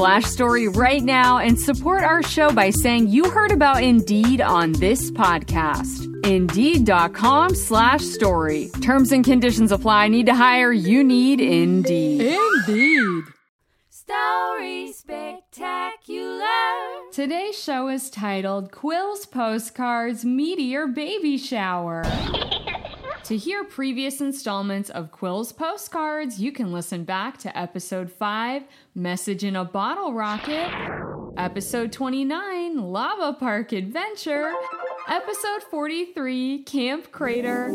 story right now and support our show by saying you heard about Indeed on this podcast. Indeed.com slash story. Terms and conditions apply. Need to hire? You need Indeed. Indeed. Story Spectacular. Today's show is titled Quil's Postcards Meteor Baby Shower. To hear previous installments of Quil's Postcards, you can listen back to episode 5, Message in a Bottle Rocket, episode 29, Lava Park Adventure, episode 43, Camp Crater,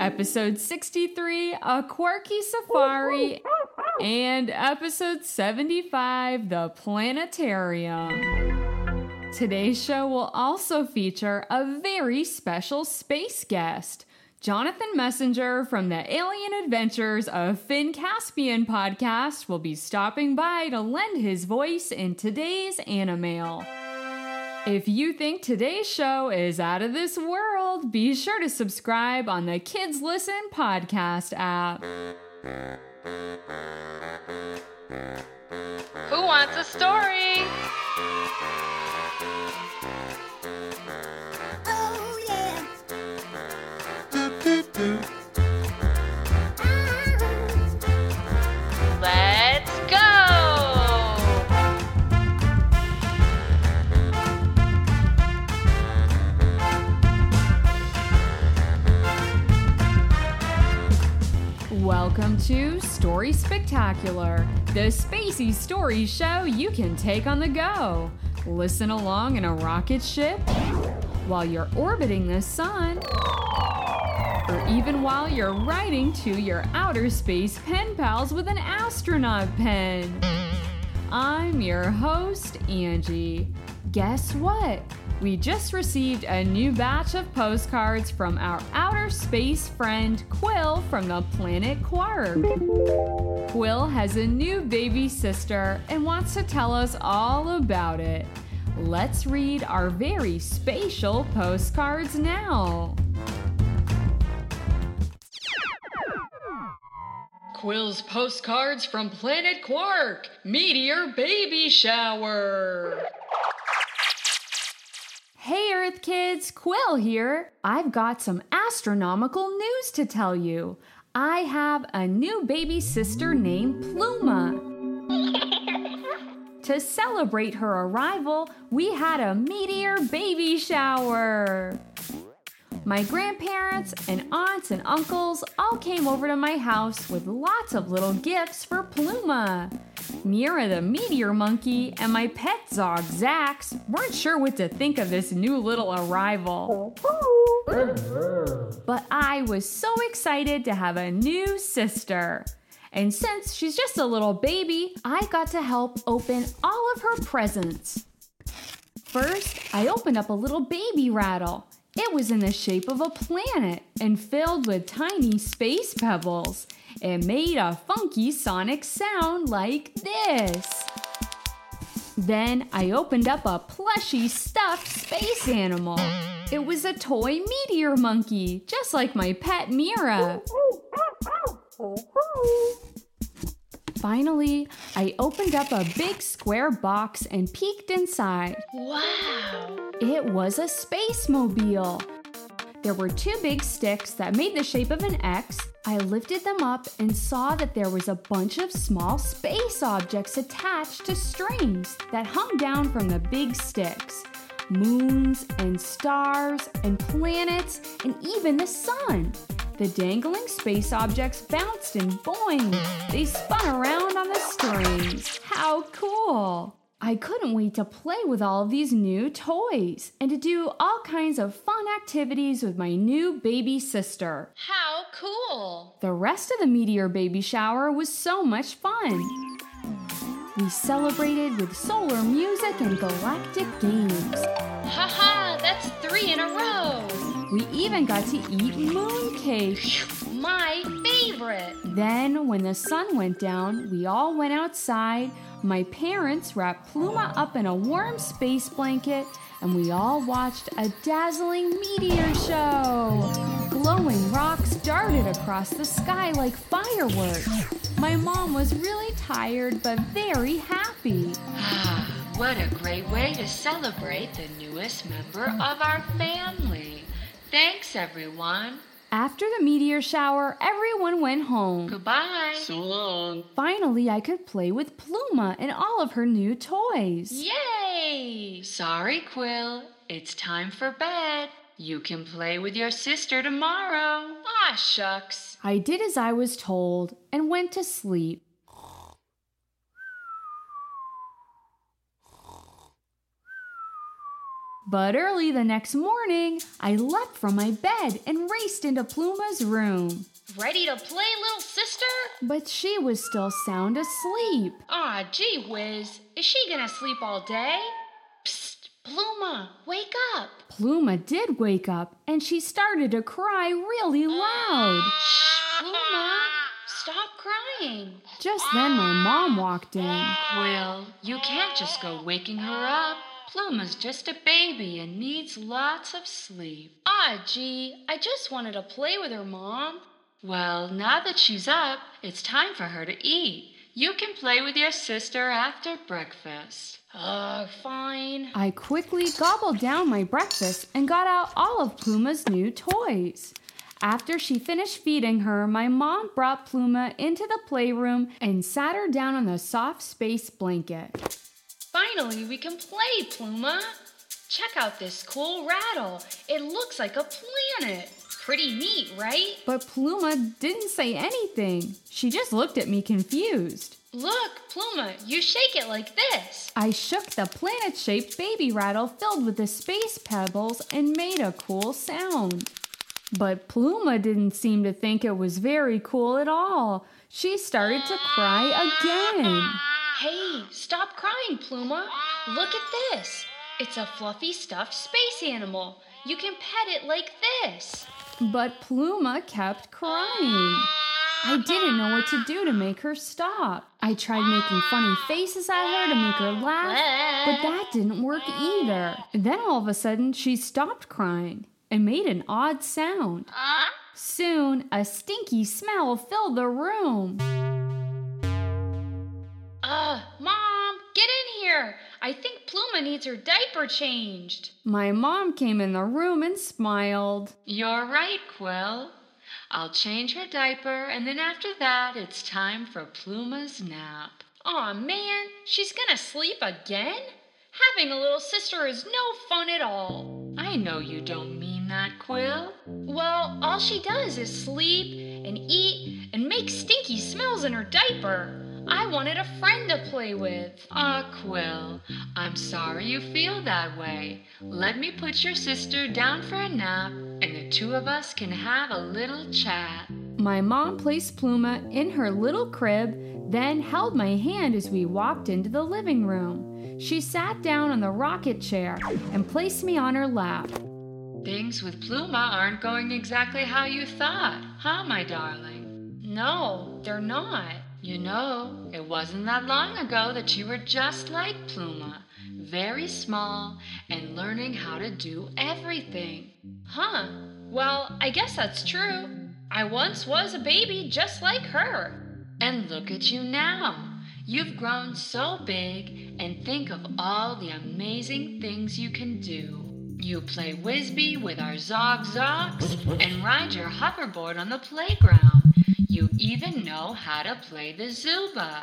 episode 63, A Quirky Safari, and episode 75, The Planetarium. Today's show will also feature a very special space guest. Jonathan Messinger from the Alien Adventures of Finn Caspian podcast will be stopping by to lend his voice in today's Animail. If you think today's show is out of this world, be sure to subscribe on the Kids Listen podcast app. Who wants a story? Story Spectacular, the spacey story show you can take on the go. Listen along in a rocket ship while you're orbiting the sun, or even while you're writing to your outer space pen pals with an astronaut pen. I'm your host, Angie. Guess what? We just received a new batch of postcards from our outer space friend Quil from the planet Quark. Quil has a new baby sister and wants to tell us all about it. Let's read our very spatial postcards now. Quil's postcards from Planet Quark. Meteor baby shower. Hey Earth kids, Quil here. I've got some astronomical news to tell you. I have a new baby sister named Pluma. to celebrate her arrival, we had a meteor baby shower. My grandparents and aunts and uncles all came over to my house with lots of little gifts for Pluma. Mira the meteor monkey and my pet dog Zax weren't sure what to think of this new little arrival. But I was so excited to have a new sister. And since she's just a little baby, I got to help open all of her presents. First, I opened up a little baby rattle. It was in the shape of a planet and filled with tiny space pebbles. It made a funky sonic sound like this. Then I opened up a plushy stuffed space animal. It was a toy meteor monkey, just like my pet Mira. Finally, I opened up a big square box and peeked inside. Wow! It was a space mobile. There were two big sticks that made the shape of an X I lifted them up and saw that there was a bunch of small space objects attached to strings that hung down from the big sticks moons and stars and planets and even the sun. The dangling space objects bounced and boing. They spun around on the strings. How cool! I couldn't wait to play with all of these new toys and to do all kinds of fun activities with my new baby sister. How cool! The rest of the meteor baby shower was so much fun. We celebrated with solar music and galactic games. Haha, that's three in a row. We even got to eat moon cake. My favorite. Then, when the sun went down, we all went outside. My parents wrapped Pluma up in a warm space blanket, and we all watched a dazzling meteor show. Glowing rocks darted across the sky like fireworks. My mom was really tired but very happy. Ah, what a great way to celebrate the newest member of our family. Thanks, everyone. After the meteor shower, everyone went home. Goodbye. So long. Finally, I could play with Pluma and all of her new toys. Yay! Sorry, Quil. It's time for bed. You can play with your sister tomorrow. Ah, shucks. I did as I was told and went to sleep. But early the next morning, I leapt from my bed and raced into Pluma's room. Ready to play, little sister? But she was still sound asleep. Aw, gee whiz. Is she gonna sleep all day? Psst, Pluma, wake up. Pluma did wake up and she started to cry really loud. Shh, Pluma, stop crying. Just then, my mom walked in. Quil, you can't just go waking her up. Pluma's just a baby and needs lots of sleep. Ah, gee, I just wanted to play with her, Mom. Well, now that she's up, it's time for her to eat. You can play with your sister after breakfast. Ugh, fine. I quickly gobbled down my breakfast and got out all of Pluma's new toys. After she finished feeding her, my mom brought Pluma into the playroom and sat her down on the soft space blanket. Finally, we can play, Pluma. Check out this cool rattle. It looks like a planet. Pretty neat, right? But Pluma didn't say anything. She just looked at me confused. Look, Pluma, you shake it like this. I shook the planet shaped baby rattle filled with the space pebbles and made a cool sound. But Pluma didn't seem to think it was very cool at all. She started to cry again. Hey, stop crying, Pluma. Look at this. It's a fluffy stuffed space animal. You can pet it like this. But Pluma kept crying. I didn't know what to do to make her stop. I tried making funny faces at her to make her laugh, but that didn't work either. Then all of a sudden, she stopped crying and made an odd sound. Uh-huh. Soon, a stinky smell filled the room. Uh, Mom, get in here. I think Pluma needs her diaper changed. My mom came in the room and smiled. You're right, Quil. I'll change her diaper, and then after that, it's time for Pluma's nap. Aw, man, she's gonna sleep again? Having a little sister is no fun at all. I know you don't mean that, Quil. Well, all she does is sleep and eat and make stinky smells in her diaper. I wanted a friend to play with. Ah, Quil, I'm sorry you feel that way. Let me put your sister down for a nap, and the two of us can have a little chat. My mom placed Pluma in her little crib, then held my hand as we walked into the living room. She sat down on the rocket chair and placed me on her lap. Things with Pluma aren't going exactly how you thought, huh, my darling? No, they're not. You know, it wasn't that long ago that you were just like Pluma, very small and learning how to do everything. Huh. Well, I guess that's true. I once was a baby just like her. And look at you now. You've grown so big and think of all the amazing things you can do. You play Whizbee with our Zog Zogs and ride your hoverboard on the playground. You even know how to play the Zuba.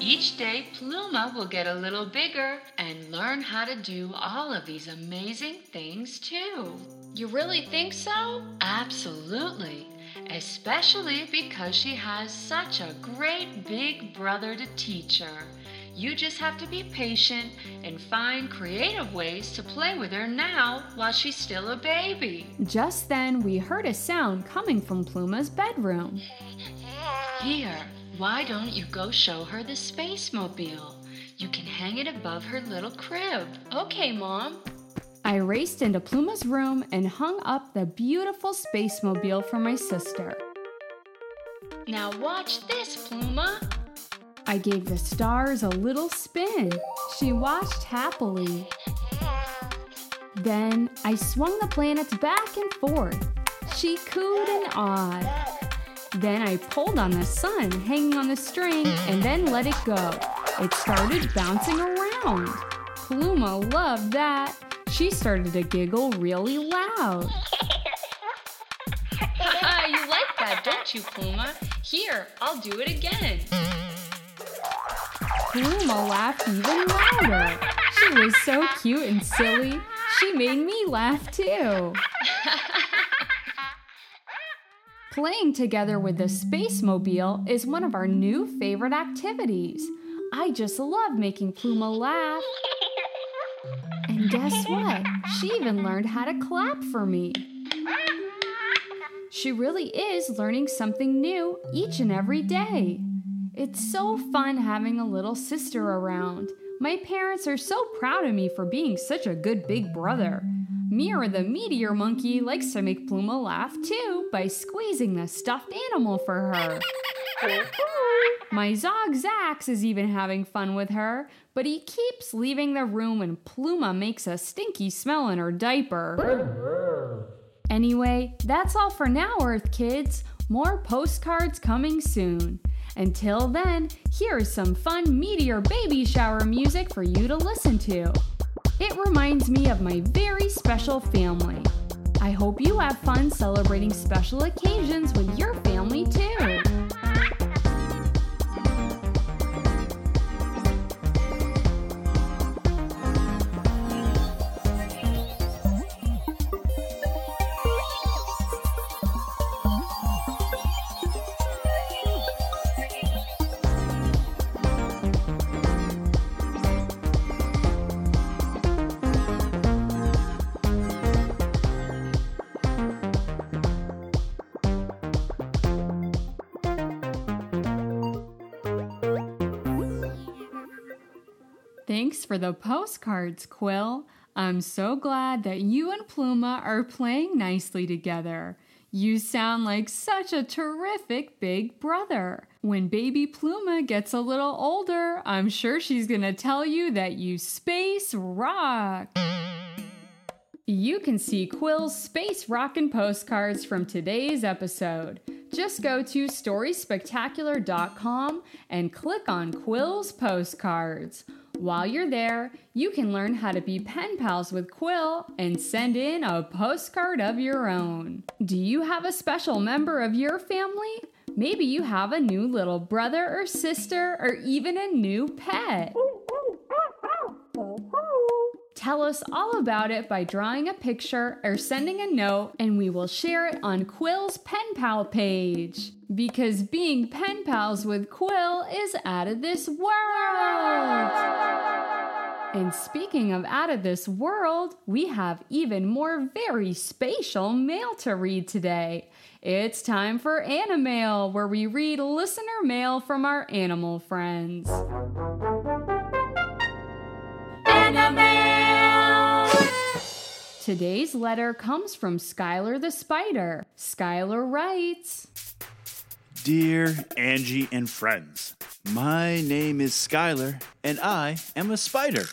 Each day, Pluma will get a little bigger and learn how to do all of these amazing things too. You really think so? Absolutely. Especially because she has such a great big brother to teach her. You just have to be patient and find creative ways to play with her now while she's still a baby. Just then, we heard a sound coming from Pluma's bedroom. Here, why don't you go show her the space mobile? You can hang it above her little crib. Okay, Mom. I raced into Pluma's room and hung up the beautiful space mobile for my sister. Now watch this, Pluma. I gave the stars a little spin. She watched happily. Then I swung the planets back and forth. She cooed and awed. Then I pulled on the sun hanging on the string and then let it go. It started bouncing around. Pluma loved that. She started to giggle really loud. you like that, don't you, Pluma? Here, I'll do it again. Pluma laughed even louder. She was so cute and silly. She made me laugh too. Playing together with the Space Mobile is one of our new favorite activities. I just love making Pluma laugh. And guess what? She even learned how to clap for me. She really is learning something new each and every day. It's so fun having a little sister around. My parents are so proud of me for being such a good big brother. Mira the meteor monkey likes to make Pluma laugh too by squeezing the stuffed animal for her. My Zog Zax is even having fun with her, but he keeps leaving the room when Pluma makes a stinky smell in her diaper. Anyway, that's all for now, Earth Kids. More postcards coming soon. Until then, here is some fun meteor baby shower music for you to listen to. It reminds me of my very special family. I hope you have fun celebrating special occasions with your Thanks for the postcards, Quil. I'm so glad that you and Pluma are playing nicely together. You sound like such a terrific big brother. When baby Pluma gets a little older, I'm sure she's gonna tell you that you space rock. You can see Quil's Space Rockin' postcards from today's episode. Just go to storyspectacular.com and click on Quil's postcards. While you're there, you can learn how to be pen pals with Quil and send in a postcard of your own. Do you have a special member of your family? Maybe you have a new little brother or sister or even a new pet. Tell us all about it by drawing a picture or sending a note, and we will share it on Quil's Pen Pal page. Because being pen pals with Quil is out of this world! And speaking of out of this world, we have even more very spatial mail to read today. It's time for Animail, where we read listener mail from our animal friends. Today's letter comes from Skylar the Spider. Skylar writes Dear Angie and friends, my name is Skylar, and I am a spider.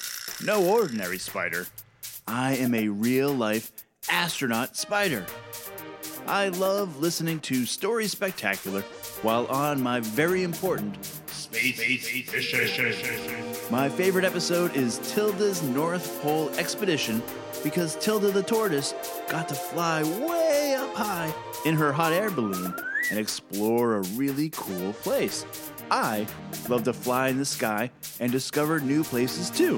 No ordinary spider. I am a real life astronaut spider. I love listening to Story Spectacular while on my very important space mission. My favorite episode is Tilda's North Pole Expedition because Tilda the tortoise got to fly way up high in her hot air balloon and explore a really cool place. I love to fly in the sky and discover new places too.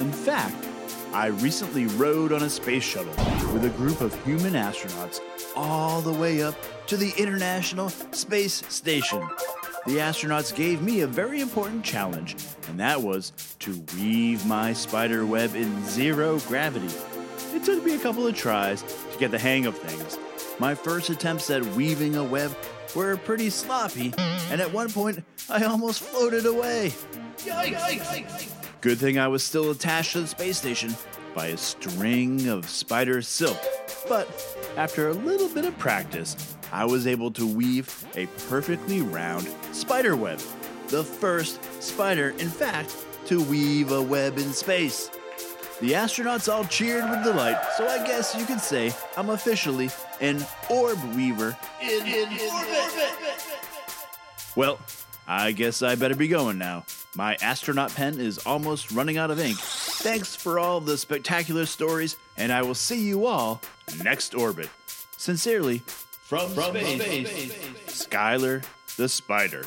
In fact, I recently rode on a space shuttle with a group of human astronauts all the way up to the International Space Station. The astronauts gave me a very important challenge, and that was to weave my spider web in zero gravity. It took me a couple of tries to get the hang of things. My first attempts at weaving a web were pretty sloppy, and at one point I almost floated away. Good thing I was still attached to the space station by a string of spider silk. But after a little bit of practice, I was able to weave a perfectly round spider web. The first spider, in fact, to weave a web in space. The astronauts all cheered with delight, so I guess you could say I'm officially an orb weaver in, in orbit. Well, I guess I better be going now. My astronaut pen is almost running out of ink. Thanks for all the spectacular stories, and I will see you all next orbit. Sincerely, from, from space, space, Skylar the Spider.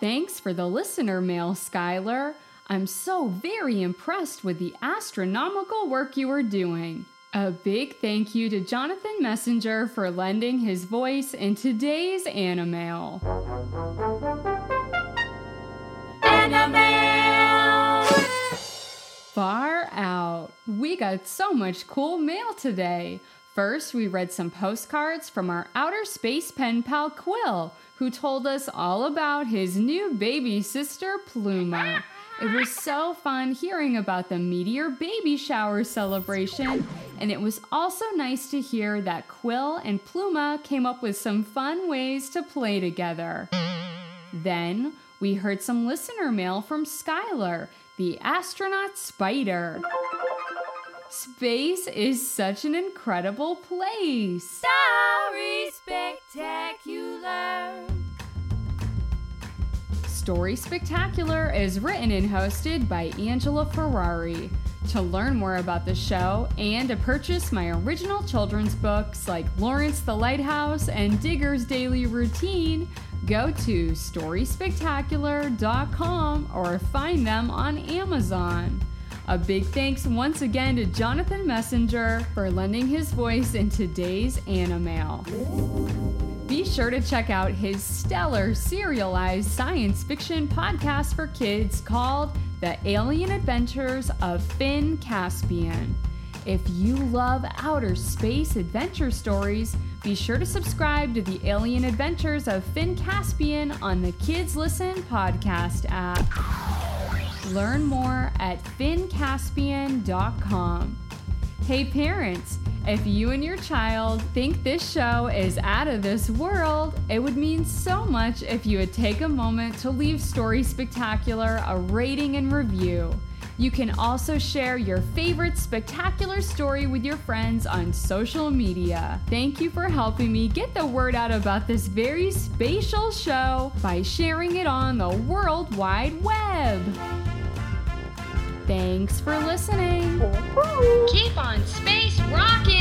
Thanks for the listener mail, Skylar. I'm so very impressed with the astronomical work you are doing. A big thank you to Jonathan Messinger for lending his voice in today's Animail. Far out. We got so much cool mail today. First, we read some postcards from our outer space pen pal Quil, who told us all about his new baby sister Pluma. It was so fun hearing about the meteor baby shower celebration, and it was also nice to hear that Quil and Pluma came up with some fun ways to play together. Then we heard some listener mail from Skylar, the astronaut spider. Space is such an incredible place. Story Spectacular. Story Spectacular is written and hosted by Angela Ferrari. To learn more about the show and to purchase my original children's books like Lawrence the Lighthouse and Digger's Daily Routine, go to storyspectacular.com or find them on Amazon. A big thanks once again to Jonathan Messinger for lending his voice in today's Animail. Be sure to check out his stellar serialized science fiction podcast for kids called The Alien Adventures of Finn Caspian. If you love outer space adventure stories, be sure to subscribe to The Alien Adventures of Finn Caspian on the Kids Listen podcast app. Learn more at finncaspian.com. Hey parents, if you and your child think this show is out of this world, it would mean so much if you would take a moment to leave Story Spectacular a rating and review. You can also share your favorite spectacular story with your friends on social media. Thank you for helping me get the word out about this very spatial show by sharing it on the World Wide Web. Thanks for listening. Keep on space rockin'!